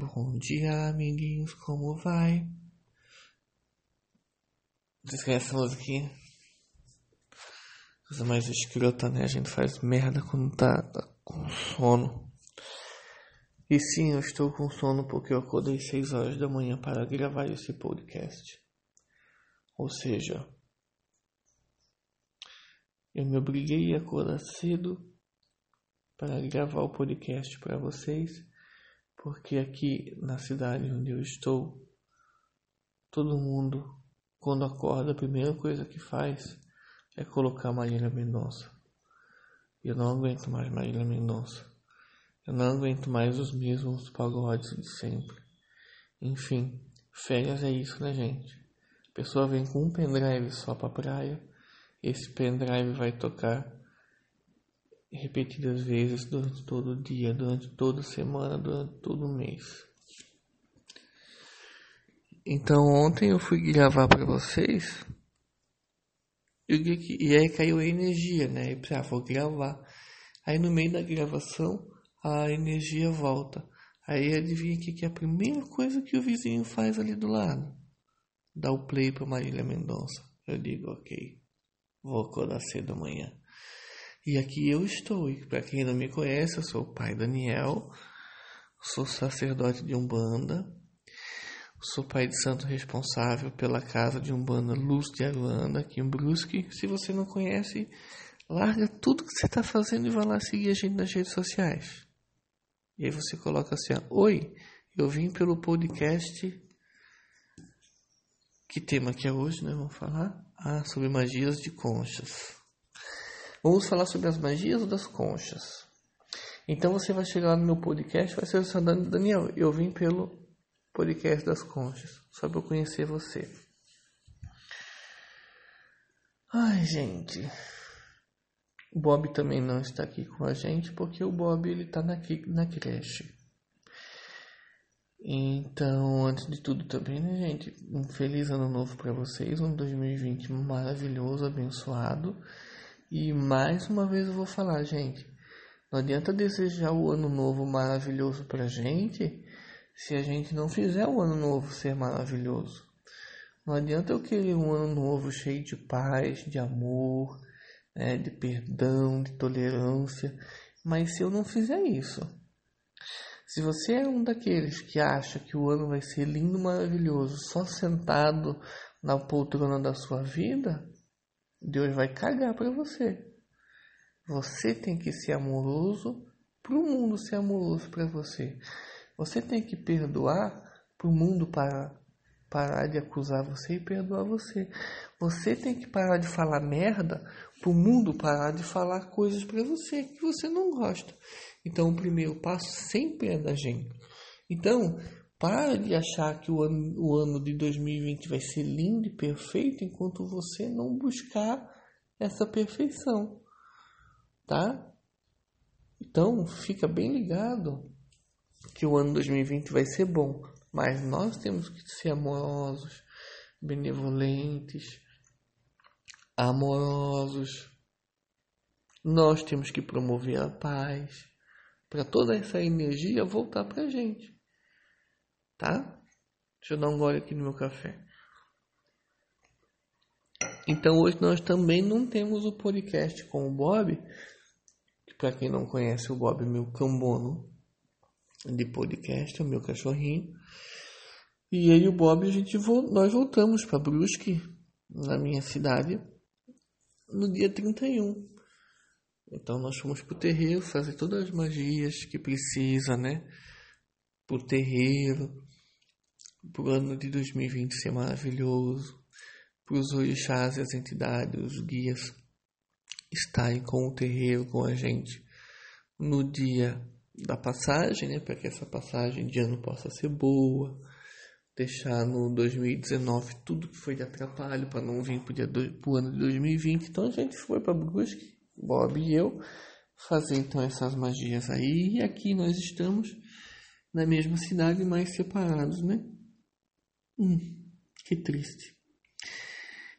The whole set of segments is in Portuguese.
Bom dia, amiguinhos, como vai? Vocês conhecem essa musiquinha? Coisa mais escrota, né? A gente faz merda quando tá, tá, com sono. E sim, eu estou com sono porque eu acordei 6 horas da manhã para gravar esse podcast. Ou seja, eu me obriguei a acordar cedo para gravar o podcast para vocês porque aqui na cidade onde eu estou, todo mundo, quando acorda, a primeira coisa que faz é colocar Marília Mendonça. Eu não aguento mais Marília Mendonça. Eu não aguento mais os mesmos pagodes de sempre. Enfim, férias é isso, né, gente? A pessoa vem com um pendrive só pra praia, esse pendrive vai tocar repetidas vezes durante todo o dia, durante toda a semana, durante todo o mês. Então ontem eu fui gravar para vocês e aí caiu a energia, né? E ah, vou gravar. Aí no meio da gravação a energia volta. Aí adivinha o que é a primeira coisa que o vizinho faz ali do lado? Dá o play para Marília Mendonça. Eu digo, ok, vou acordar cedo amanhã. E aqui eu estou. E para quem não me conhece, eu sou o pai Daniel, sou sacerdote de Umbanda, sou pai de santo responsável pela casa de Umbanda Luz de Aruanda, aqui em Brusque. Se você não conhece, larga tudo que você está fazendo e vai lá seguir a gente nas redes sociais. E aí você coloca assim: Oi, eu vim pelo podcast. Que tema que é hoje, né? Vamos falar? Ah, sobre magias de conchas. Vamos falar sobre as magias das conchas. Então você vai chegar no meu podcast, vai ser o Daniel. Eu vim pelo podcast das conchas, só para eu conhecer você. Ai, gente. O Bob também não está aqui com a gente porque o Bob ele está na, na creche. Então, antes de tudo também, né, gente? Um feliz ano novo para vocês, um 2020 maravilhoso, abençoado. E mais uma vez eu vou falar, gente, não adianta desejar o ano novo maravilhoso pra gente se a gente não fizer o ano novo ser maravilhoso. Não adianta eu querer um ano novo cheio de paz, de amor, né, de perdão, de tolerância, mas se eu não fizer isso, se você é um daqueles que acha que o ano vai ser lindo, maravilhoso, só sentado na poltrona da sua vida, Deus vai cagar para você. Você tem que ser amoroso para o mundo ser amoroso para você. Você tem que perdoar para o mundo parar, parar de acusar você e perdoar você. Você tem que parar de falar merda para o mundo parar de falar coisas para você que você não gosta. Então, o primeiro passo sempre é da gente. Então, para de achar que o ano, o ano de 2020 vai ser lindo e perfeito enquanto você não buscar essa perfeição, tá? Então, fica bem ligado que o ano 2020 vai ser bom, mas nós temos que ser amorosos, benevolentes, amorosos. Nós temos que promover a paz para toda essa energia voltar para a gente tá? Deixa eu dar um gole aqui no meu café. Então hoje nós também não temos o podcast com o Bob, que para quem não conhece o Bob é meu cambono de podcast, é o meu cachorrinho. E ele e o Bob a gente nós voltamos para Brusque, na minha cidade, no dia 31. Então nós fomos pro terreiro fazer todas as magias que precisa, né? Pro terreiro, pro ano de 2020 ser maravilhoso, para os orixás e as entidades, os guias estarem com o terreiro, com a gente no dia da passagem, né, para que essa passagem de ano possa ser boa, deixar no 2019 tudo que foi de atrapalho para não vir para o ano de 2020. Então a gente foi para Brusque, Bob e eu, fazer então essas magias aí. E aqui nós estamos na mesma cidade, mas separados, né? Hum, que triste.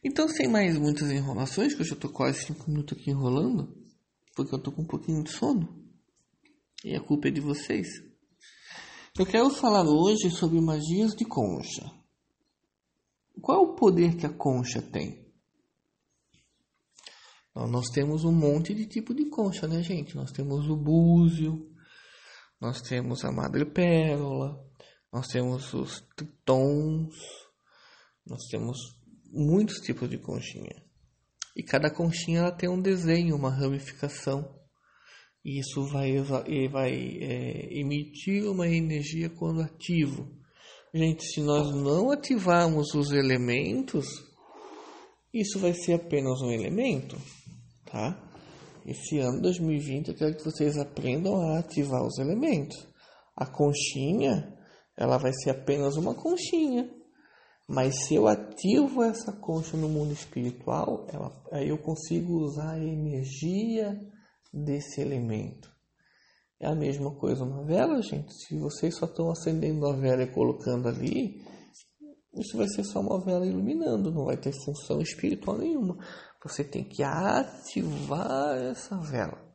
Então, sem mais muitas enrolações, que eu já tô quase 5 minutos aqui enrolando, porque eu tô com um pouquinho de sono. E a culpa é de vocês. Eu quero falar hoje sobre magias de concha. Qual é o poder que a concha tem? nós temos um monte de tipo de concha, né, gente? Nós temos o búzio, nós temos a madrepérola, nós temos os tritons, nós temos muitos tipos de conchinha. E cada conchinha ela tem um desenho, uma ramificação. E isso vai, vai é, emitir uma energia quando ativo. Gente, se nós não ativarmos os elementos, isso vai ser apenas um elemento, tá? Esse ano 2020 eu quero que vocês aprendam a ativar os elementos. A conchinha, ela vai ser apenas uma conchinha. Mas se eu ativo essa concha no mundo espiritual, ela, aí eu consigo usar a energia desse elemento. É a mesma coisa uma vela, gente. Se vocês só estão acendendo a vela e colocando ali, isso vai ser só uma vela iluminando, não vai ter função espiritual nenhuma. Você tem que ativar essa vela.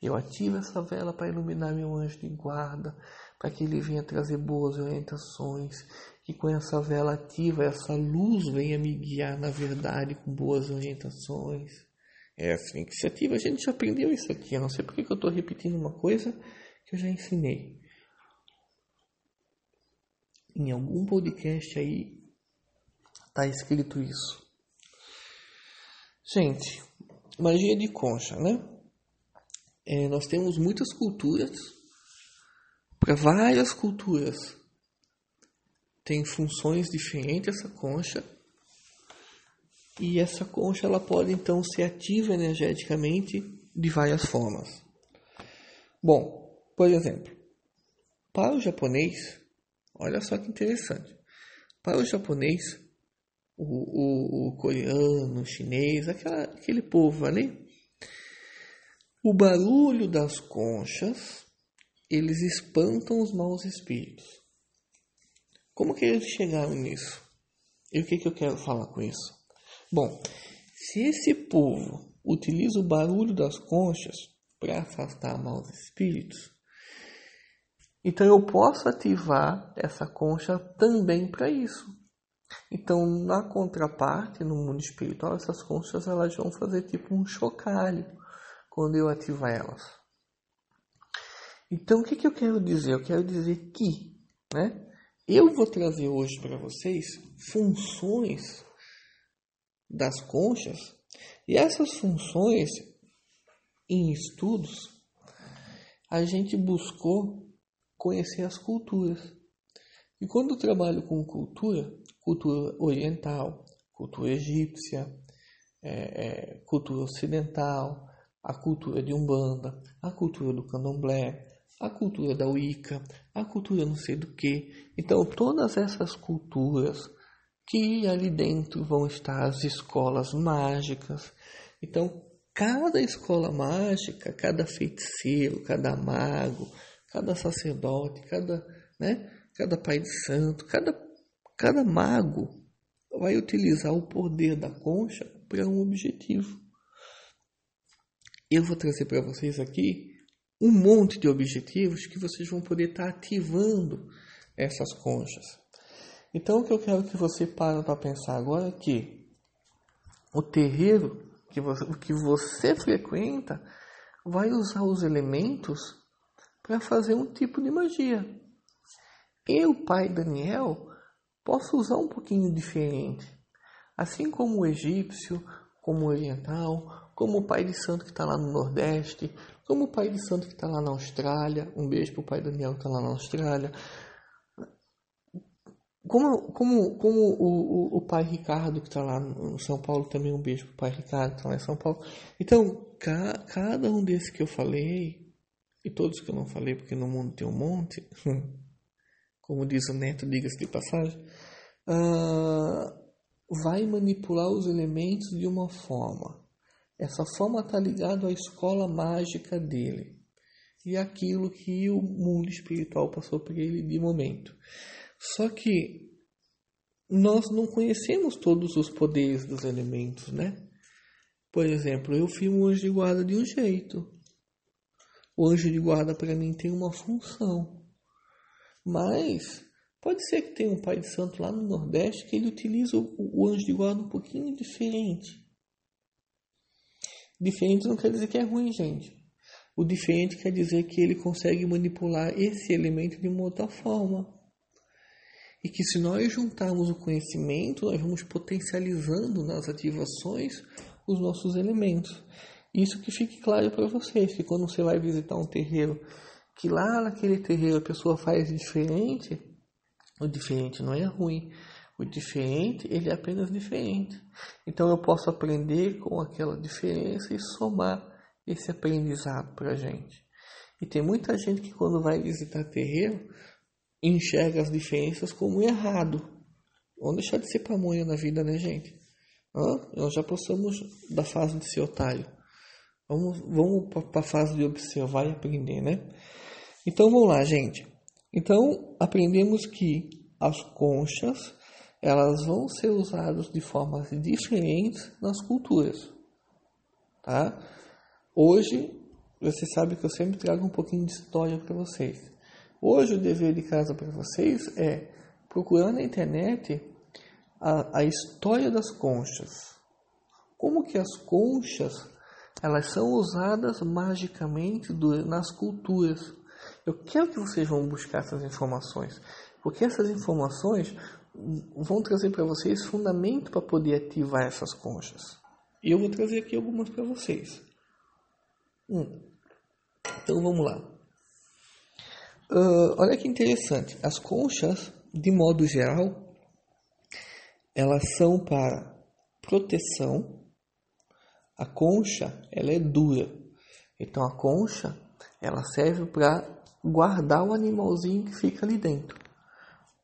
Eu ativo essa vela para iluminar meu anjo de guarda, para que ele venha trazer boas orientações, que com essa vela ativa, essa luz venha me guiar na verdade com boas orientações. É assim que se ativa. A gente já aprendeu isso aqui. Eu não sei porque que eu estou repetindo uma coisa que eu já ensinei. Em algum podcast aí está escrito isso. Gente, magia de concha, né? É, nós temos muitas culturas para várias culturas. Tem funções diferentes essa concha. E essa concha ela pode então ser ativa energeticamente de várias formas. Bom, por exemplo, para o japonês, olha só que interessante. Para o japonês, o, o, o coreano, o chinês, aquela, aquele povo ali, o barulho das conchas eles espantam os maus espíritos. Como que eles chegaram nisso? E o que, que eu quero falar com isso? Bom, se esse povo utiliza o barulho das conchas para afastar maus espíritos, então eu posso ativar essa concha também para isso. Então, na contraparte, no mundo espiritual, essas conchas elas vão fazer tipo um chocalho quando eu ativar elas. Então, o que, que eu quero dizer? Eu quero dizer que né, eu vou trazer hoje para vocês funções das conchas e essas funções em estudos a gente buscou conhecer as culturas. E quando eu trabalho com cultura, cultura oriental, cultura egípcia, é, é, cultura ocidental, a cultura de Umbanda, a cultura do Candomblé, a cultura da Wicca, a cultura não sei do que. Então, todas essas culturas que ali dentro vão estar as escolas mágicas. Então, cada escola mágica, cada feiticeiro, cada mago, cada sacerdote, cada, né, cada pai de santo, cada, cada mago vai utilizar o poder da concha para um objetivo. Eu vou trazer para vocês aqui um monte de objetivos que vocês vão poder estar ativando essas conchas. Então, o que eu quero que você pare para pensar agora é que o terreiro que você, que você frequenta vai usar os elementos para fazer um tipo de magia. Eu, pai Daniel, posso usar um pouquinho diferente. Assim como o egípcio, como o oriental, como o pai de santo que está lá no Nordeste, como o pai de santo que está lá na Austrália, um beijo para o pai Daniel que está lá na Austrália. Como, como, como o, o, o pai Ricardo que está lá no São Paulo, também um beijo para o pai Ricardo que está lá em São Paulo. Então, ca, cada um desses que eu falei, e todos que eu não falei, porque no mundo tem um monte, como diz o Neto, diga-se de passagem, uh, vai manipular os elementos de uma forma essa forma está ligada à escola mágica dele e aquilo que o mundo espiritual passou por ele de momento. Só que nós não conhecemos todos os poderes dos elementos, né? Por exemplo, eu filmo o anjo de guarda de um jeito. O anjo de guarda para mim tem uma função. Mas pode ser que tenha um pai de santo lá no Nordeste que ele utiliza o anjo de guarda um pouquinho diferente. Diferente não quer dizer que é ruim, gente. O diferente quer dizer que ele consegue manipular esse elemento de uma outra forma. E que se nós juntarmos o conhecimento, nós vamos potencializando nas ativações os nossos elementos. Isso que fique claro para vocês, que quando você vai visitar um terreiro, que lá naquele terreiro a pessoa faz diferente, o diferente não é ruim. O diferente, ele é apenas diferente. Então eu posso aprender com aquela diferença e somar esse aprendizado para a gente. E tem muita gente que quando vai visitar terreiro enxerga as diferenças como errado. Vamos deixar de ser pamonha na vida, né, gente? Hã? Nós já passamos da fase de ser otário. Vamos, vamos para a fase de observar e aprender, né? Então vamos lá, gente. Então aprendemos que as conchas elas vão ser usadas de formas diferentes nas culturas, tá? Hoje, você sabe que eu sempre trago um pouquinho de história para vocês. Hoje, o dever de casa para vocês é procurar na internet a, a história das conchas. Como que as conchas elas são usadas magicamente nas culturas. Eu quero que vocês vão buscar essas informações, porque essas informações vão trazer para vocês fundamento para poder ativar essas conchas. E eu vou trazer aqui algumas para vocês. Hum. Então vamos lá. Uh, olha que interessante. As conchas, de modo geral, elas são para proteção. A concha, ela é dura. Então a concha, ela serve para guardar o animalzinho que fica ali dentro.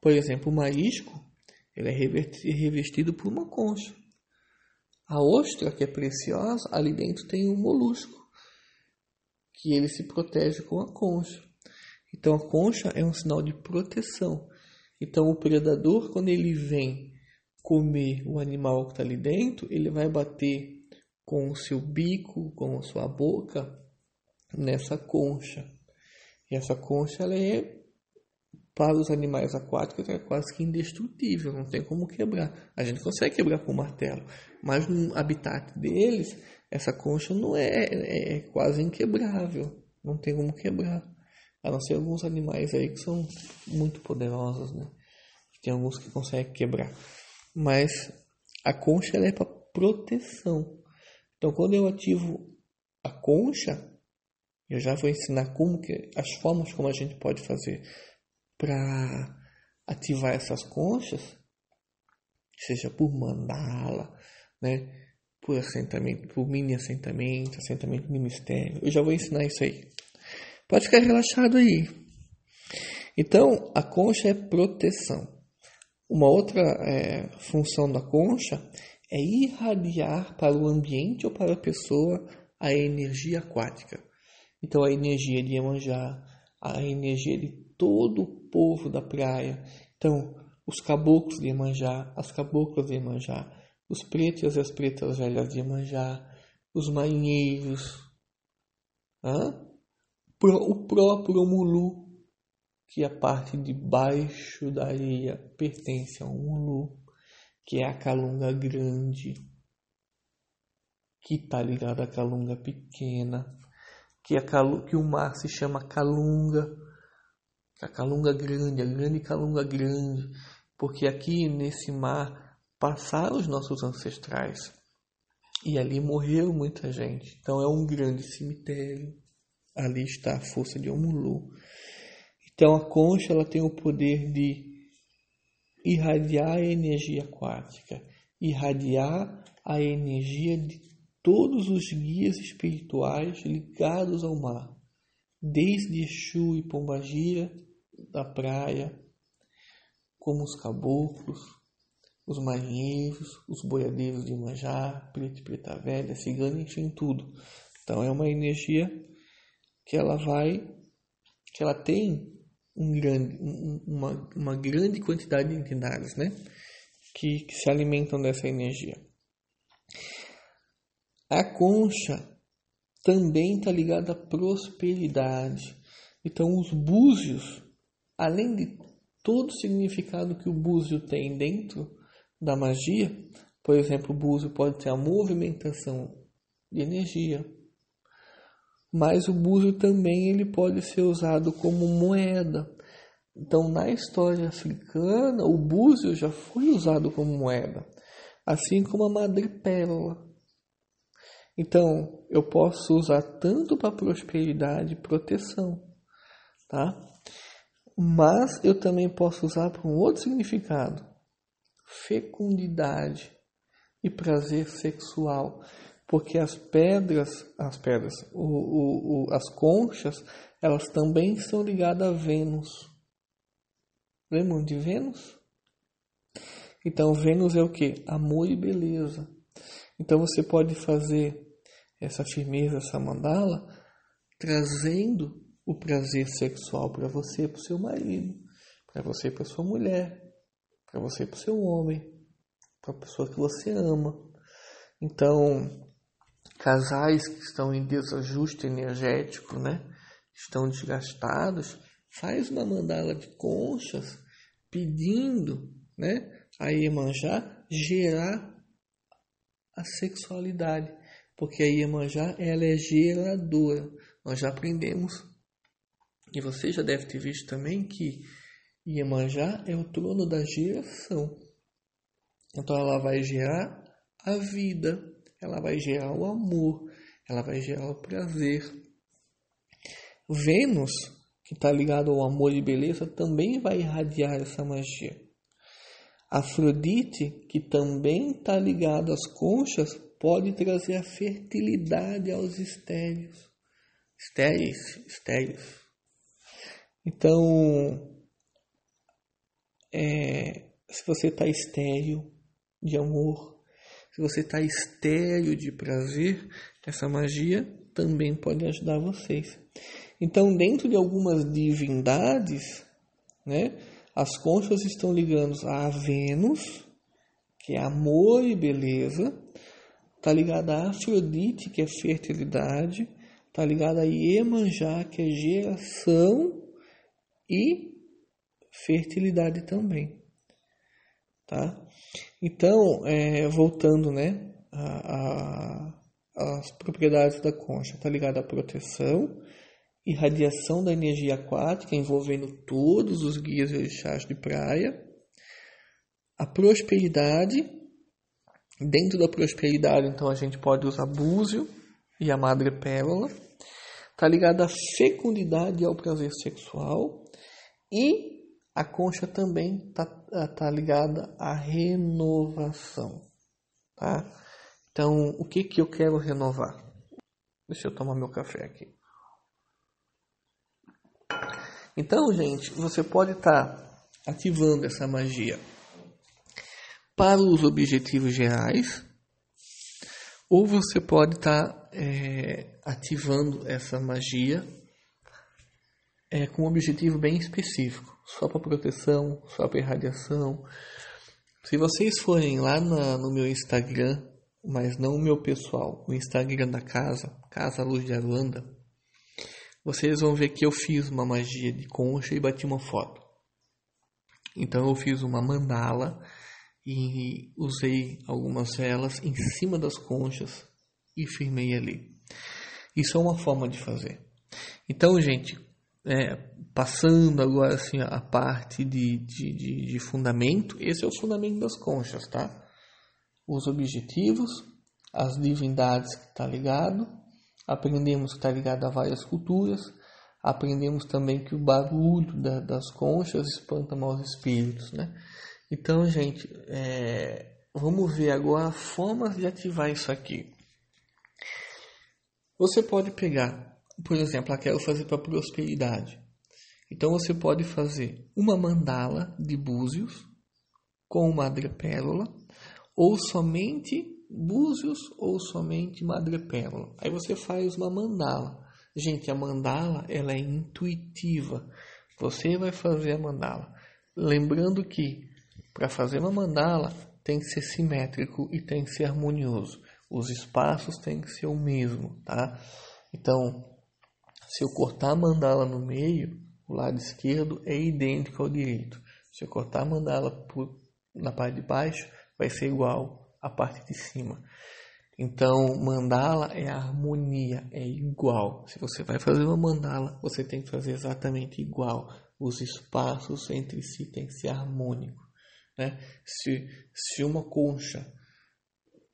Por exemplo, o marisco, ele é revestido por uma concha. A ostra, que é preciosa, ali dentro tem um molusco que ele se protege com a concha. Então a concha é um sinal de proteção. Então o predador, quando ele vem comer o animal que está ali dentro, ele vai bater com o seu bico, com a sua boca nessa concha. E essa concha ela é para os animais aquáticos é quase que indestrutível, não tem como quebrar. A gente consegue quebrar com o martelo, mas no habitat deles essa concha não é, é, é quase inquebrável, não tem como quebrar. A não ser alguns animais aí que são muito poderosos, né? Tem alguns que conseguem quebrar. Mas a concha é para proteção. Então quando eu ativo a concha, eu já vou ensinar como que as formas como a gente pode fazer para ativar essas conchas, seja por mandala, né? por assentamento, por mini assentamento, assentamento de mistério. Eu já vou ensinar isso aí. Pode ficar relaxado aí. Então, a concha é proteção. Uma outra é, função da concha é irradiar para o ambiente ou para a pessoa a energia aquática. Então, a energia de Iemanjá, a energia de todo o povo da praia. Então, os caboclos de Iemanjá, as caboclas de Iemanjá, os pretos e as pretas velhas de Iemanjá, os marinheiros, o próprio Mulu, que a parte de baixo da areia pertence ao Mulu, que é a calunga grande, que está ligada à calunga pequena, que, a calu que o mar se chama calunga, a calunga grande, a grande calunga grande, porque aqui nesse mar passaram os nossos ancestrais. E ali morreu muita gente. Então é um grande cemitério. Ali está a força de Omulu. Então a concha ela tem o poder de irradiar a energia aquática, irradiar a energia de todos os guias espirituais ligados ao mar, desde Exu e Pombagira da praia, como os caboclos, os marinheiros, os boiadeiros de Manjá, Preto e Preta Velha, Cigano, enfim, tudo. Então é uma energia que ela vai, que ela tem um grande, uma, uma grande quantidade de entidades, né? Que, que se alimentam dessa energia. A concha também está ligada à prosperidade. Então os búzios além de todo o significado que o búzio tem dentro da magia, por exemplo, o búzio pode ter a movimentação de energia, mas o búzio também ele pode ser usado como moeda. Então, na história africana, o búzio já foi usado como moeda, assim como a madrepérola. Então, eu posso usar tanto para prosperidade e proteção, tá? Mas eu também posso usar para um outro significado: fecundidade e prazer sexual, porque as pedras, as pedras, o, o, o, as conchas, elas também são ligadas a Vênus. Lembram de Vênus? Então, Vênus é o que? Amor e beleza. Então, você pode fazer essa firmeza, essa mandala, trazendo o prazer sexual para você e para o seu marido, para você e para sua mulher, para você e para o seu homem, para a pessoa que você ama. Então, casais que estão em desajuste energético, né? Estão desgastados, faz uma mandala de conchas pedindo, né? A Iemanjá gerar a sexualidade, porque a Iemanjá ela é geradora. Nós já aprendemos e você já deve ter visto também que Iemanjá é o trono da geração. Então ela vai gerar a vida, ela vai gerar o amor, ela vai gerar o prazer. Vênus, que está ligado ao amor e beleza, também vai irradiar essa magia. Afrodite, que também está ligado às conchas, pode trazer a fertilidade aos estéreos. Estéreis, estéreis. Então, é, se você está estéreo de amor, se você está estéreo de prazer, essa magia também pode ajudar vocês. Então, dentro de algumas divindades, né, as conchas estão ligando a Vênus, que é amor e beleza, está ligada a Afrodite, que é fertilidade, está ligada a Iemanjá, que é geração e fertilidade também, tá? Então, é, voltando, né, a, a, as propriedades da concha, tá ligada à proteção, irradiação da energia aquática, envolvendo todos os guias e orixás de praia, a prosperidade, dentro da prosperidade, então a gente pode usar búzio e a madrepérola, tá ligada à fecundidade e ao prazer sexual, e a concha também está tá ligada à renovação. Tá? Então, o que, que eu quero renovar? Deixa eu tomar meu café aqui. Então, gente, você pode estar tá ativando essa magia para os objetivos gerais, ou você pode estar tá, é, ativando essa magia é, com um objetivo bem específico, só para proteção, só para irradiação. Se vocês forem lá na, no meu Instagram, mas não o meu pessoal, o Instagram da casa, Casa Luz de Aruanda, vocês vão ver que eu fiz uma magia de concha e bati uma foto. Então eu fiz uma mandala e usei algumas velas em cima das conchas e firmei ali. Isso é uma forma de fazer. Então, gente, é, passando agora assim a parte de, de, de, de, fundamento, esse é o fundamento das conchas, tá? Os objetivos, as divindades que está ligado, aprendemos que está ligado a várias culturas, aprendemos também que o barulho da, das conchas espanta maus espíritos, né? Então, gente, é, vamos ver agora formas de ativar isso aqui. Você pode pegar por exemplo, aquela fazer para prosperidade. Então você pode fazer uma mandala de búzios com madrepérola ou somente búzios ou somente madrepérola. Aí você faz uma mandala. Gente, a mandala ela é intuitiva. Você vai fazer a mandala. Lembrando que para fazer uma mandala tem que ser simétrico e tem que ser harmonioso. Os espaços têm que ser o mesmo, tá? Então, se eu cortar a mandala no meio, o lado esquerdo é idêntico ao direito. Se eu cortar a mandala por, na parte de baixo, vai ser igual à parte de cima. Então, mandala é harmonia, é igual. Se você vai fazer uma mandala, você tem que fazer exatamente igual. Os espaços entre si têm que ser harmônicos. Né? Se, se uma concha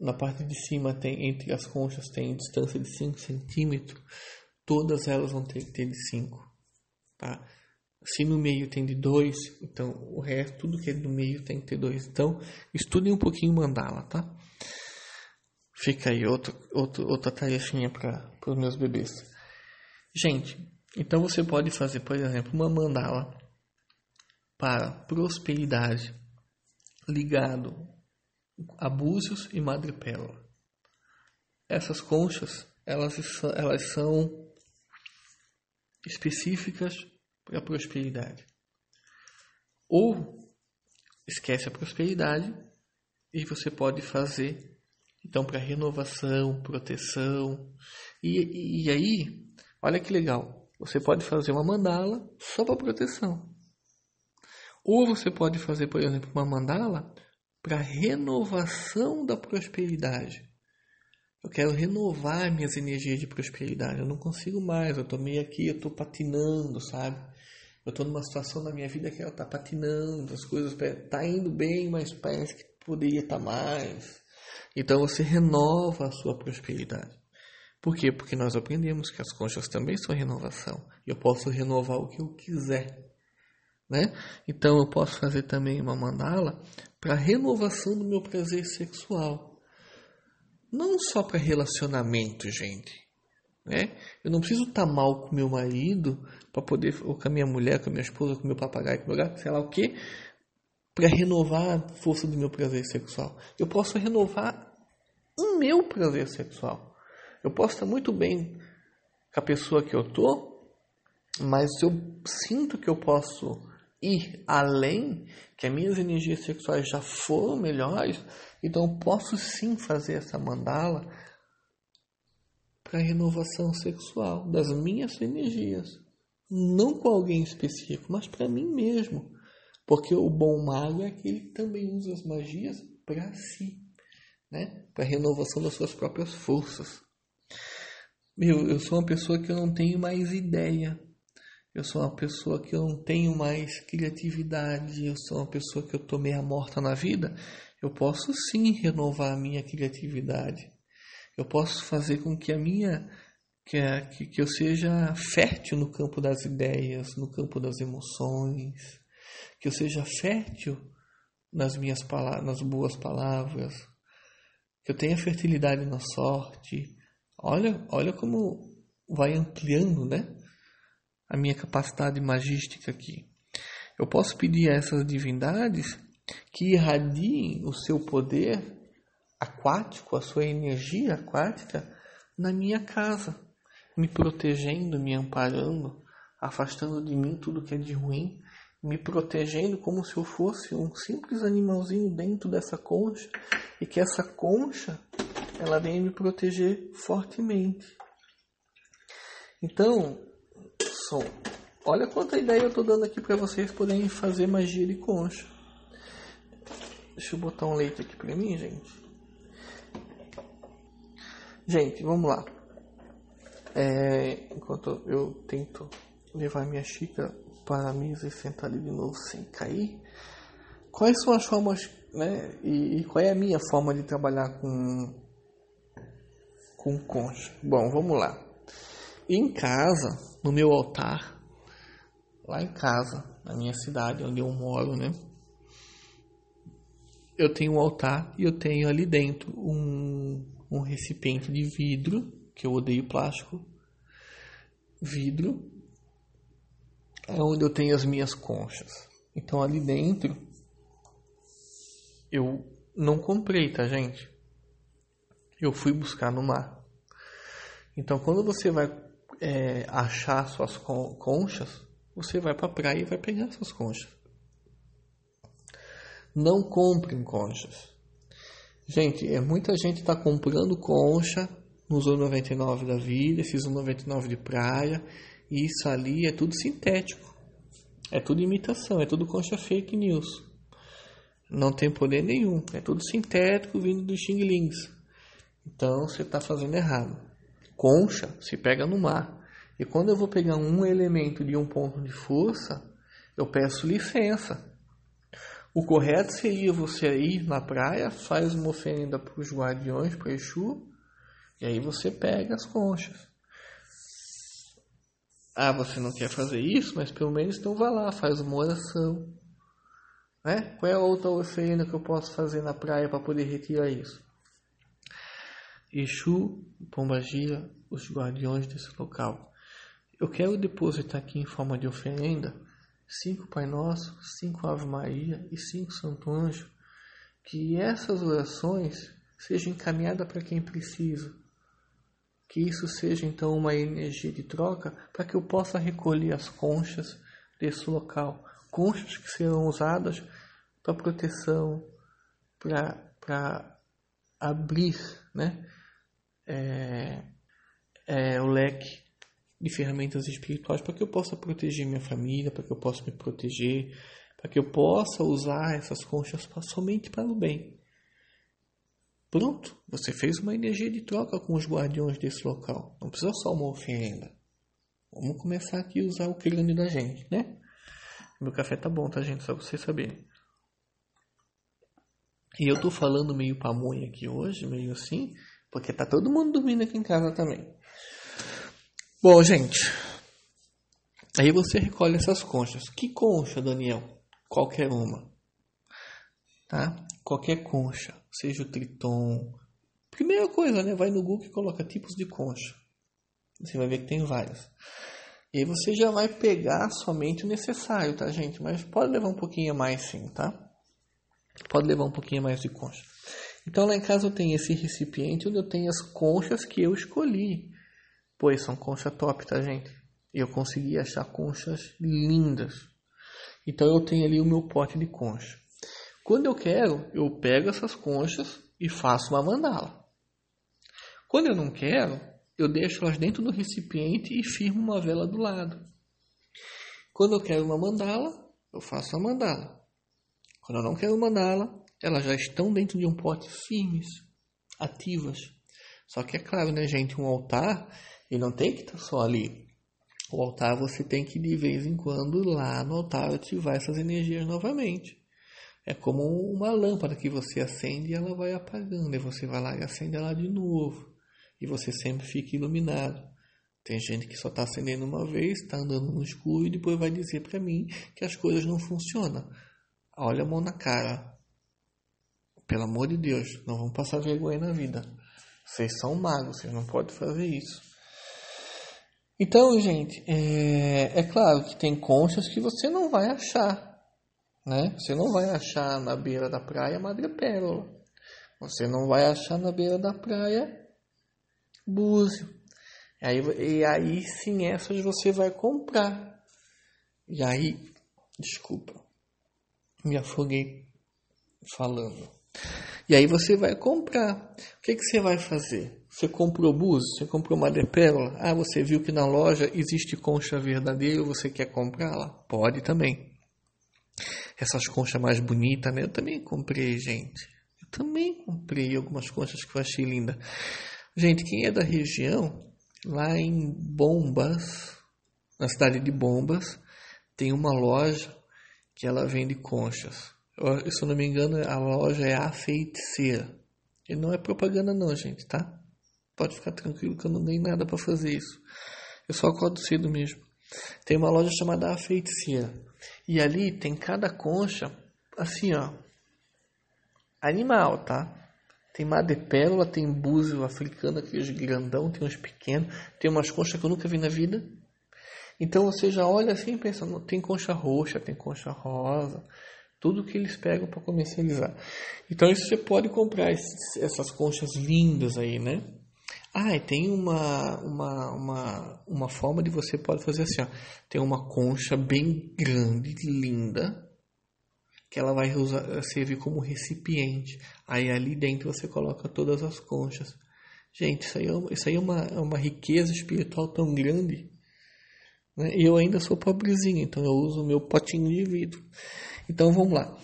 na parte de cima tem entre as conchas tem distância de 5 centímetros, todas elas vão ter que ter de 5. Tá? Se no meio tem de 2, então o resto, tudo que é do meio tem que ter 2. Então, estudem um pouquinho mandala, tá? Fica aí outro, outro, outra tarefinha para os meus bebês. Gente, então você pode fazer, por exemplo, uma mandala para prosperidade ligado a búzios e madrepérola. Essas conchas, elas, elas são específicas para a prosperidade. Ou esquece a prosperidade e você pode fazer então para renovação, proteção. E, e aí, olha que legal, você pode fazer uma mandala só para proteção. Ou você pode fazer, por exemplo, uma mandala para renovação da prosperidade. Eu quero renovar minhas energias de prosperidade. Eu não consigo mais. Eu estou meio aqui, eu estou patinando, sabe? Eu estou numa situação na minha vida que eu estou tá patinando, as coisas tá indo bem, mas parece que poderia estar tá mais. Então você renova a sua prosperidade. Por quê? Porque nós aprendemos que as conchas também são renovação. Eu posso renovar o que eu quiser. Né? Então eu posso fazer também uma mandala para renovação do meu prazer sexual. Não só para relacionamento, gente. Né? Eu não preciso estar tá mal com meu marido para poder, ou com a minha mulher, com a minha esposa, com meu papagaio, com meu gato, sei lá o que, para renovar a força do meu prazer sexual. Eu posso renovar o meu prazer sexual. Eu posso estar muito bem com a pessoa que eu tô, mas eu sinto que eu posso ir além, que as minhas energias sexuais já foram melhores, então eu posso sim fazer essa mandala para renovação sexual das minhas energias. Não com alguém específico, mas para mim mesmo. Porque o bom mago é aquele que também usa as magias para si, né? para renovação das suas próprias forças. Meu, eu sou uma pessoa que eu não tenho mais ideia eu sou uma pessoa que eu não tenho mais criatividade, eu sou uma pessoa que eu tô meio morta na vida, eu posso sim renovar a minha criatividade. Eu posso fazer com que a minha que, que, que eu seja fértil no campo das ideias, no campo das emoções, que eu seja fértil nas minhas palavras, nas boas palavras, que eu tenha fertilidade na sorte. Olha, olha como vai ampliando, né? A minha capacidade magística aqui. Eu posso pedir a essas divindades que irradiem o seu poder aquático, a sua energia aquática na minha casa, me protegendo, me amparando, afastando de mim tudo que é de ruim, me protegendo como se eu fosse um simples animalzinho dentro dessa concha e que essa concha ela venha me proteger fortemente. Então, Olha quanta ideia eu estou dando aqui para vocês poderem fazer magia de concha. Deixa eu botar um leite aqui para mim, gente. Gente, vamos lá. É, enquanto eu tento levar minha xícara para a mesa e sentar ali de novo sem cair. Quais são as formas, né? E, e qual é a minha forma de trabalhar com com concha? Bom, vamos lá. Em casa, no meu altar, lá em casa, na minha cidade onde eu moro, né? Eu tenho um altar e eu tenho ali dentro um, um recipiente de vidro, que eu odeio plástico, vidro, é onde eu tenho as minhas conchas. Então ali dentro eu não comprei, tá, gente? Eu fui buscar no mar. Então quando você vai é, achar suas conchas, você vai para a praia e vai pegar essas conchas. Não comprem conchas. Gente, é, muita gente está comprando concha nos 99 da vida, esses 99 de praia, e isso ali é tudo sintético. É tudo imitação, é tudo concha fake news. Não tem poder nenhum, é tudo sintético vindo dos xinglings. Então você está fazendo errado. Concha se pega no mar. E quando eu vou pegar um elemento de um ponto de força, eu peço licença. O correto seria você ir na praia, faz uma oferenda para os guardiões, para Exu, e aí você pega as conchas. Ah, você não quer fazer isso, mas pelo menos então vá lá, faz uma oração. Né? Qual é a outra oferenda que eu posso fazer na praia para poder retirar isso? Exu, Pombagira, os guardiões desse local. Eu quero depositar aqui em forma de oferenda cinco Pai Nosso, cinco Ave Maria e cinco Santo Anjo. Que essas orações sejam encaminhadas para quem precisa que isso seja então uma energia de troca para que eu possa recolher as conchas desse local. Conchas que serão usadas para proteção, para abrir né, é, é, o leque de ferramentas espirituais para que eu possa proteger minha família, para que eu possa me proteger, para que eu possa usar essas conchas somente para o bem. Pronto, você fez uma energia de troca com os guardiões desse local. Não precisa só uma oferenda. Vamos começar aqui a usar o crânio da gente, né? Meu café tá bom, tá, gente? Só pra vocês saberem. E eu tô falando meio pamonha aqui hoje, meio assim, porque tá todo mundo dormindo aqui em casa também. Bom, gente. Aí você recolhe essas conchas. Que concha, Daniel? Qualquer uma. Tá? Qualquer concha seja o triton. Primeira coisa, né? Vai no Google e coloca tipos de concha. Você vai ver que tem vários. E aí você já vai pegar somente o necessário, tá, gente? Mas pode levar um pouquinho mais sim, tá? Pode levar um pouquinho mais de concha. Então lá em casa eu tenho esse recipiente onde eu tenho as conchas que eu escolhi. Pois são concha top, tá, gente? Eu consegui achar conchas lindas. Então eu tenho ali o meu pote de concha. Quando eu quero, eu pego essas conchas e faço uma mandala. Quando eu não quero, eu deixo elas dentro do recipiente e firmo uma vela do lado. Quando eu quero uma mandala, eu faço a mandala. Quando eu não quero mandala, elas já estão dentro de um pote firmes, ativas. Só que é claro, né, gente, um altar, ele não tem que estar só ali. O altar você tem que de vez em quando lá no altar ativar essas energias novamente. É como uma lâmpada que você acende e ela vai apagando. E você vai lá e acende ela de novo. E você sempre fica iluminado. Tem gente que só está acendendo uma vez, está andando no escuro e depois vai dizer para mim que as coisas não funcionam. Olha a mão na cara. Pelo amor de Deus, não vão passar vergonha na vida. Vocês são magos, vocês não podem fazer isso. Então, gente, é, é claro que tem conchas que você não vai achar né? Você não vai achar na beira da praia madrepérola. Você não vai achar na beira da praia búzio. E aí, e aí sim essas você vai comprar. E aí, desculpa, me afoguei falando. E aí você vai comprar. O que, que você vai fazer? Você comprou búzio? Você comprou madrepérola? Ah, você viu que na loja existe concha verdadeira, você quer comprá-la? Pode também essas conchas mais bonitas, né? Eu também comprei, gente. Eu também comprei algumas conchas que eu achei linda. Gente, quem é da região, lá em Bombas, na cidade de Bombas, tem uma loja que ela vende conchas. Se eu não me engano, a loja é a feiticeira. E não é propaganda não, gente, tá? Pode ficar tranquilo que eu não dei nada para fazer isso. Eu só acordo cedo mesmo. Tem uma loja chamada A Feiticeira. E ali tem cada concha, assim, ó. Animal, tá? Tem madrepérola, tem búzio africano, aqueles grandão, tem uns pequenos, tem umas conchas que eu nunca vi na vida. Então você já olha assim e pensa, tem concha roxa, tem concha rosa, tudo que eles pegam para comercializar. Então isso você pode comprar esses, essas conchas lindas aí, né? Ah, e tem uma, uma, uma, uma forma de você pode fazer assim, ó. Tem uma concha bem grande, linda, que ela vai usar, servir como recipiente. Aí ali dentro você coloca todas as conchas. Gente, isso aí é, isso aí é, uma, é uma riqueza espiritual tão grande. Né? E eu ainda sou pobrezinho, então eu uso o meu potinho de vidro. Então vamos lá.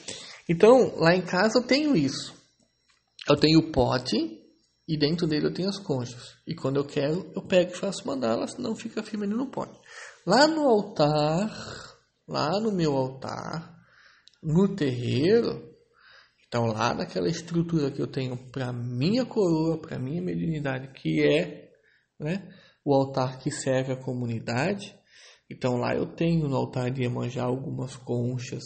Então, lá em casa eu tenho isso. Eu tenho o pote e dentro dele eu tenho as conchas. E quando eu quero, eu pego e faço mandala, senão fica firme ali no pote. Lá no altar, lá no meu altar, no terreiro, então lá naquela estrutura que eu tenho para minha coroa, para minha mediunidade, que é né, o altar que serve a comunidade, então lá eu tenho no altar de Iemanjá algumas conchas,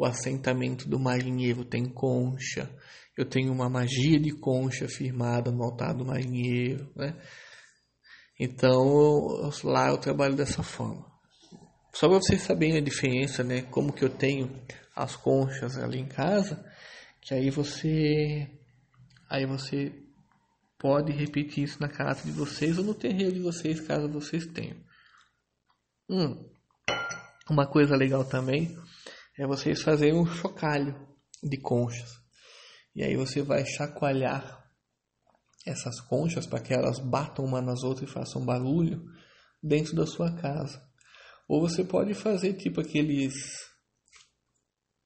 o assentamento do marinheiro tem concha, eu tenho uma magia de concha firmada no altar do marinheiro, né? Então lá eu trabalho dessa forma. Só para vocês saberem a diferença, né? Como que eu tenho as conchas ali em casa, que aí você aí você pode repetir isso na casa de vocês ou no terreiro de vocês, caso vocês tenham. Hum, uma coisa legal também é vocês fazerem um chocalho de conchas. E aí você vai chacoalhar essas conchas para que elas batam uma nas outras e façam barulho dentro da sua casa. Ou você pode fazer tipo aqueles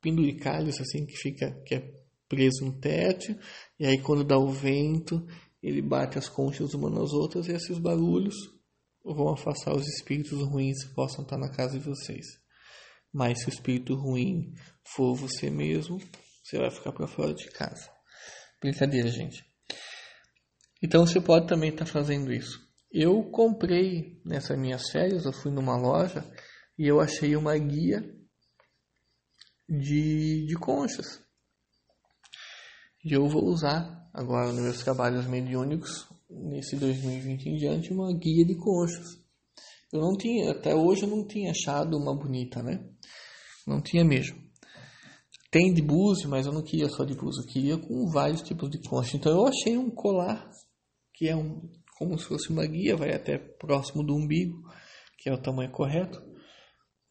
penduricalhos assim que fica que é preso no teto e aí quando dá o vento ele bate as conchas umas nas outras e esses barulhos vão afastar os espíritos ruins que possam estar na casa de vocês. Mas se o espírito ruim for você mesmo, você vai ficar para fora de casa. Brincadeira, gente. Então você pode também estar tá fazendo isso. Eu comprei nessas minhas férias, eu fui numa loja e eu achei uma guia de, de conchas. E eu vou usar agora nos meus trabalhos mediúnicos, nesse 2020 em diante, uma guia de conchas. Eu não tinha, até hoje eu não tinha achado uma bonita, né? Não tinha mesmo. Tem de búzio, mas eu não queria só de búzio, eu queria com vários tipos de concha. Então eu achei um colar que é um, como se fosse uma guia, vai até próximo do umbigo, que é o tamanho correto,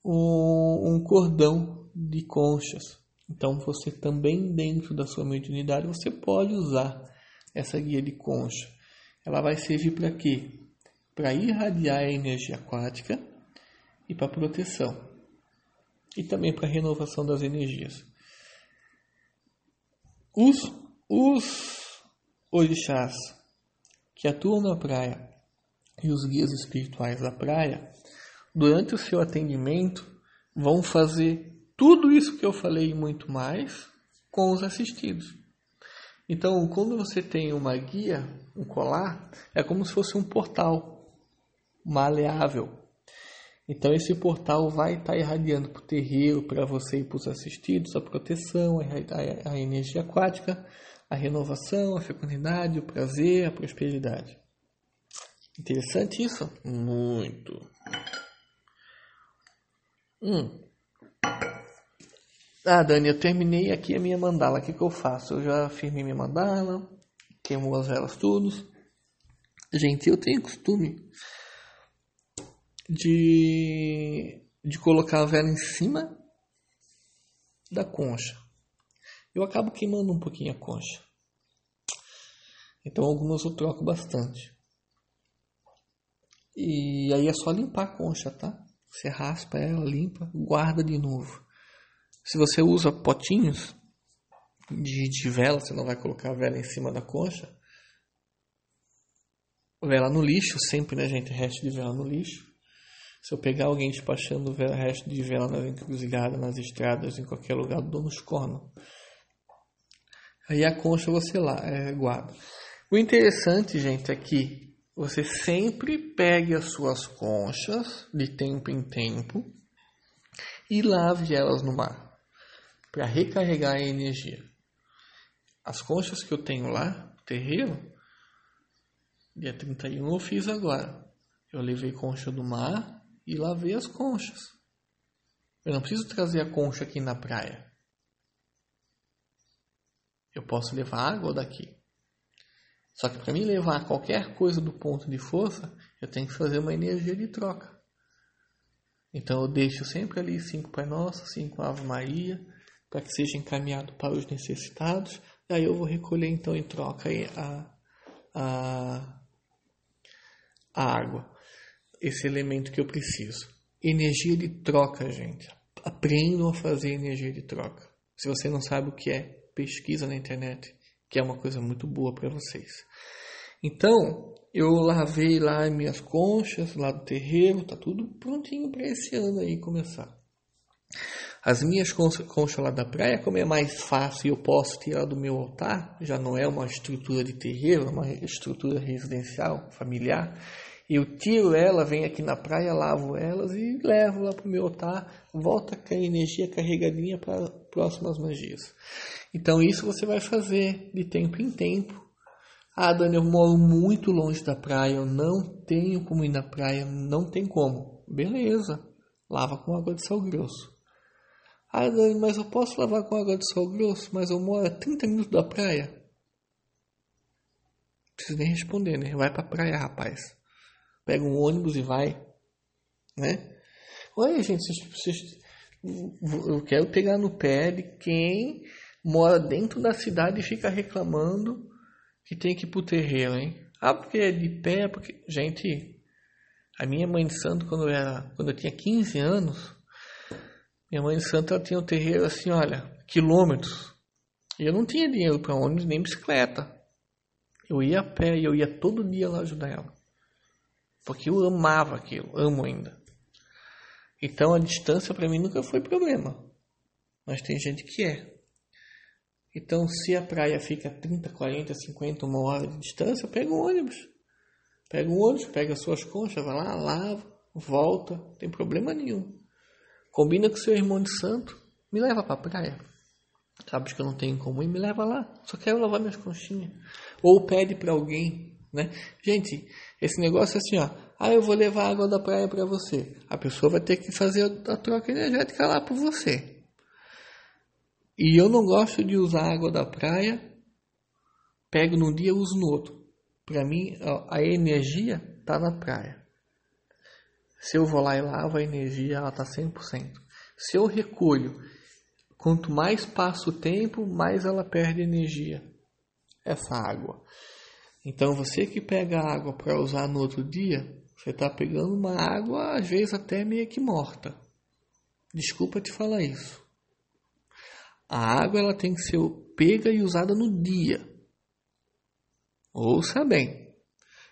um, um cordão de conchas. Então você também dentro da sua mediunidade você pode usar essa guia de concha. Ela vai servir para quê? Para irradiar a energia aquática e para proteção. E também para renovação das energias. Os, os orixás que atuam na praia e os guias espirituais da praia, durante o seu atendimento, vão fazer tudo isso que eu falei e muito mais com os assistidos. Então, quando você tem uma guia, um colar, é como se fosse um portal maleável. Então, esse portal vai estar irradiando para o terreiro, para você e para os assistidos, a proteção, a, a, a energia aquática, a renovação, a fecundidade, o prazer, a prosperidade. Interessante isso? Muito. Hum. Ah, Dani, eu terminei aqui a minha mandala. O que, que eu faço? Eu já firmei minha mandala, queimo as velas todas. Gente, eu tenho costume de, de colocar a vela em cima da concha eu acabo queimando um pouquinho a concha. Então algumas eu troco bastante. E aí é só limpar a concha, tá? Você raspa ela, limpa, guarda de novo. Se você usa potinhos de, de vela, você não vai colocar a vela em cima da concha. Vela no lixo, sempre, né, gente? Resto de vela no lixo. Se eu pegar alguém despachando vela, resto de vela nas encruzilhadas, nas estradas, em qualquer lugar, eu dou nos cornos. Aí a concha você lá, é, guarda. O interessante, gente, é que você sempre pegue as suas conchas de tempo em tempo e lave elas no mar para recarregar a energia. As conchas que eu tenho lá, terreiro, dia 31 eu fiz agora. Eu levei concha do mar e lavei as conchas. Eu não preciso trazer a concha aqui na praia. Eu posso levar água daqui. Só que para mim levar qualquer coisa do ponto de força, eu tenho que fazer uma energia de troca. Então eu deixo sempre ali cinco Pai Nosso, cinco Ave Maria, para que seja encaminhado para os necessitados. E aí eu vou recolher então em troca a, a, a água, esse elemento que eu preciso. energia de troca, gente. Aprendam a fazer energia de troca. Se você não sabe o que é, pesquisa na internet, que é uma coisa muito boa para vocês. Então, eu lavei lá minhas conchas lá do terreiro, tá tudo prontinho para esse ano aí começar. As minhas conchas lá da praia, como é mais fácil e eu posso tirar do meu altar, já não é uma estrutura de terreiro, é uma estrutura residencial, familiar. Eu tiro ela, venho aqui na praia, lavo elas e levo lá para o meu altar, volta com a energia carregadinha para próximas magias. Então isso você vai fazer de tempo em tempo. Ah, Dani, eu moro muito longe da praia, eu não tenho como ir na praia, não tem como. Beleza, lava com água de sal grosso. Ah, Dani, mas eu posso lavar com água de sal grosso, mas eu moro a 30 minutos da praia? Não precisa nem responder, né? Vai pra praia, rapaz. Pega um ônibus e vai, né? Olha, gente, vocês, vocês, eu quero pegar no pé de quem mora dentro da cidade e fica reclamando que tem que ir pro terreiro, hein? Ah, porque é de pé, porque... Gente, a minha mãe de santo, quando eu, era, quando eu tinha 15 anos, minha mãe de santo ela tinha um terreiro assim, olha, quilômetros. E eu não tinha dinheiro para ônibus nem bicicleta. Eu ia a pé e eu ia todo dia lá ajudar ela. Porque eu amava aquilo, amo ainda. Então a distância para mim nunca foi problema. Mas tem gente que é. Então se a praia fica 30, 40, 50, uma hora de distância, pega um ônibus. Pega um ônibus, pega as suas conchas, vai lá, lava, volta, não tem problema nenhum. Combina com seu irmão de santo, me leva para a praia. Sabe que eu não tenho como ir, me leva lá. Só quero lavar minhas conchinhas. Ou pede para alguém, né? Gente, esse negócio é assim, ó. Ah, eu vou levar água da praia para você. A pessoa vai ter que fazer a troca energética lá por você. E eu não gosto de usar água da praia, pego num dia e uso no outro. Para mim, a energia tá na praia. Se eu vou lá e lavo, a energia ela está 100%. Se eu recolho, quanto mais passa o tempo, mais ela perde energia. Essa água. Então você que pega água para usar no outro dia, você está pegando uma água às vezes até meio que morta. Desculpa te falar isso. A água ela tem que ser pega e usada no dia. Ouça bem.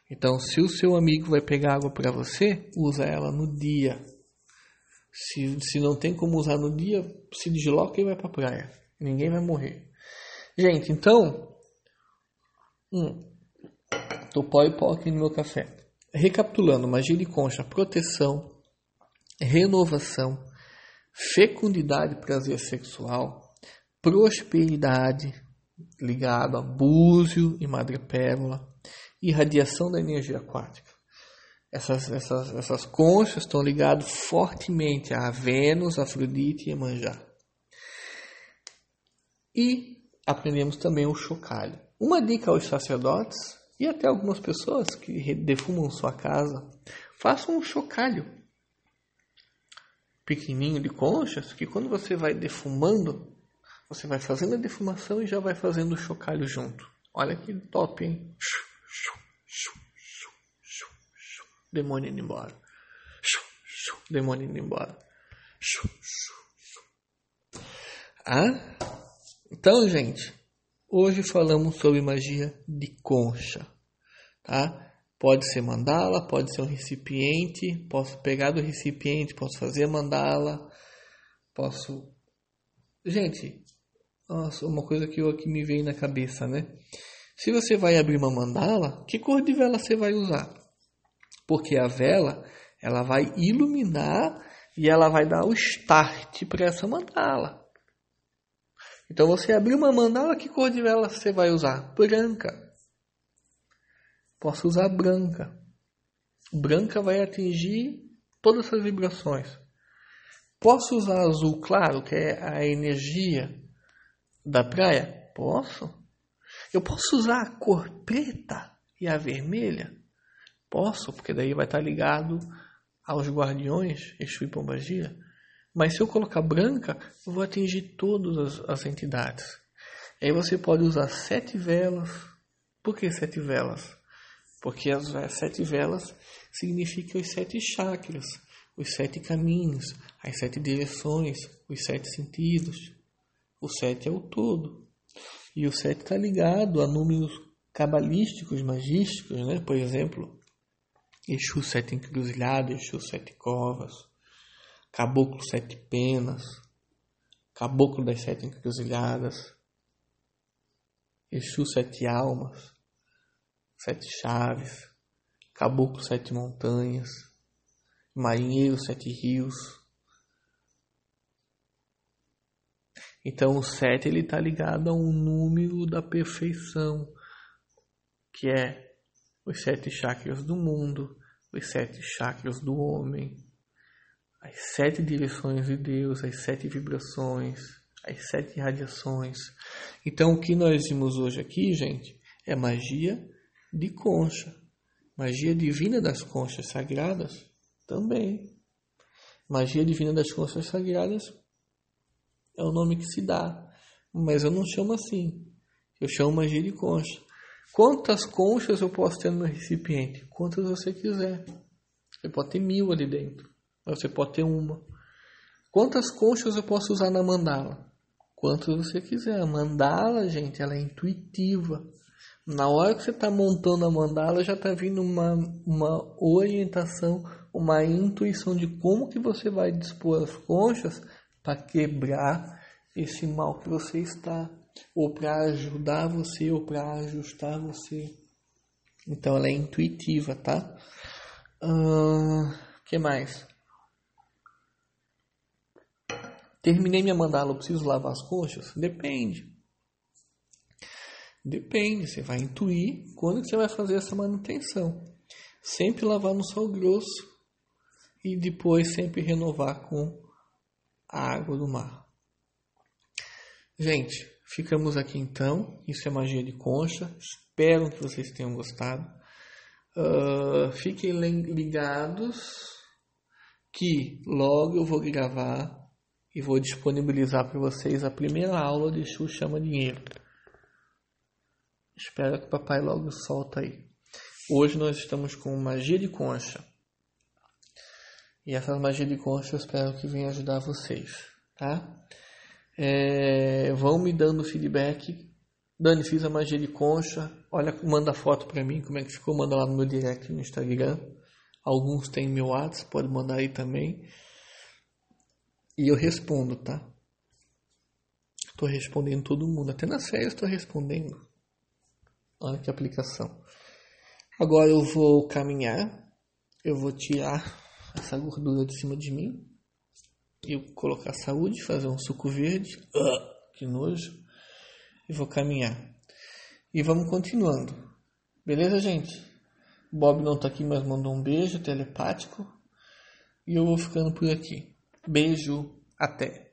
Então, se o seu amigo vai pegar água para você, usa ela no dia. Se, se não tem como usar no dia, se desloca e vai para praia. Ninguém vai morrer. Gente, então. Hum, tô pó e pó aqui no meu café. Recapitulando: magia de concha, proteção, renovação, fecundidade, prazer sexual, prosperidade, ligado a búzio e madrepérola irradiação da energia aquática. Essas, essas, essas conchas estão ligadas fortemente a Vênus, Afrodite e Emanjá. E aprendemos também o chocalho. Uma dica aos sacerdotes e até algumas pessoas que defumam sua casa, façam um chocalho pequenininho de conchas, que quando você vai defumando, você vai fazendo a defumação e já vai fazendo o chocalho junto. Olha que top, hein? Demônio indo embora. Demônio indo embora. Ah? Então, gente, hoje falamos sobre magia de concha, tá? Pode ser mandala, pode ser um recipiente, posso pegar do recipiente, posso fazer mandala, posso... Gente, nossa, uma coisa que, eu, que me veio na cabeça, né? Se você vai abrir uma mandala, que cor de vela você vai usar? Porque a vela, ela vai iluminar e ela vai dar o start para essa mandala. Então você abrir uma mandala, que cor de vela você vai usar? Branca. Posso usar branca. Branca vai atingir todas essas vibrações. Posso usar azul claro, que é a energia da praia? Posso. Eu posso usar a cor preta e a vermelha? Posso, porque daí vai estar ligado aos guardiões, Exu e Pombagira. Mas se eu colocar branca, eu vou atingir todas as, as entidades. Aí você pode usar sete velas. Por que sete velas? Porque as sete velas significam os sete chakras. os sete caminhos, as sete direções, os sete sentidos. O sete é o todo. E o sete está ligado a números cabalísticos, magísticos, né? Por exemplo, Exu sete encruzilhadas, Exu sete covas, Caboclo sete penas, Caboclo das sete encruzilhadas, Exu sete almas, sete chaves, Caboclo sete montanhas, Marinheiro sete rios. Então o sete ele está ligado a um número da perfeição, que é os sete chakras do mundo, os sete chakras do homem, as sete direções de Deus, as sete vibrações, as sete radiações. Então, o que nós vimos hoje aqui, gente, é magia de concha, magia divina das conchas sagradas também. Magia divina das conchas sagradas é o nome que se dá, mas eu não chamo assim. Eu chamo magia de concha. Quantas conchas eu posso ter no meu recipiente? Quantas você quiser. Você pode ter mil ali dentro, mas você pode ter uma. Quantas conchas eu posso usar na mandala? Quantas você quiser. A mandala, gente, ela é intuitiva. Na hora que você está montando a mandala, já está vindo uma, uma orientação, uma intuição de como que você vai dispor as conchas para quebrar esse mal que você está ou para ajudar você, ou para ajustar você. Então ela é intuitiva, tá? O uh, que mais? Terminei minha mandala, eu preciso lavar as conchas? Depende. Depende, você vai intuir quando que você vai fazer essa manutenção. Sempre lavar no sol grosso e depois sempre renovar com a água do mar. Gente, Ficamos aqui então. Isso é magia de concha. Espero que vocês tenham gostado. Uh, fiquem ligados que logo eu vou gravar e vou disponibilizar para vocês a primeira aula de Chu Chama Dinheiro. Espero que o papai logo solta aí. Hoje nós estamos com magia de concha. E essa magia de concha eu espero que venha ajudar vocês, tá? É, vão me dando feedback. Dani, fiz a magia de concha. Olha, manda foto para mim como é que ficou. Manda lá no meu direct no Instagram. Alguns têm meu WhatsApp, pode mandar aí também. E eu respondo, tá? Estou respondendo todo mundo. Até nas férias estou respondendo. Olha que aplicação. Agora eu vou caminhar. Eu vou tirar essa gordura de cima de mim e colocar saúde, fazer um suco verde, uh, que nojo, e vou caminhar. E vamos continuando. Beleza, gente? Bob não tá aqui, mas mandou um beijo telepático. E eu vou ficando por aqui. Beijo, até.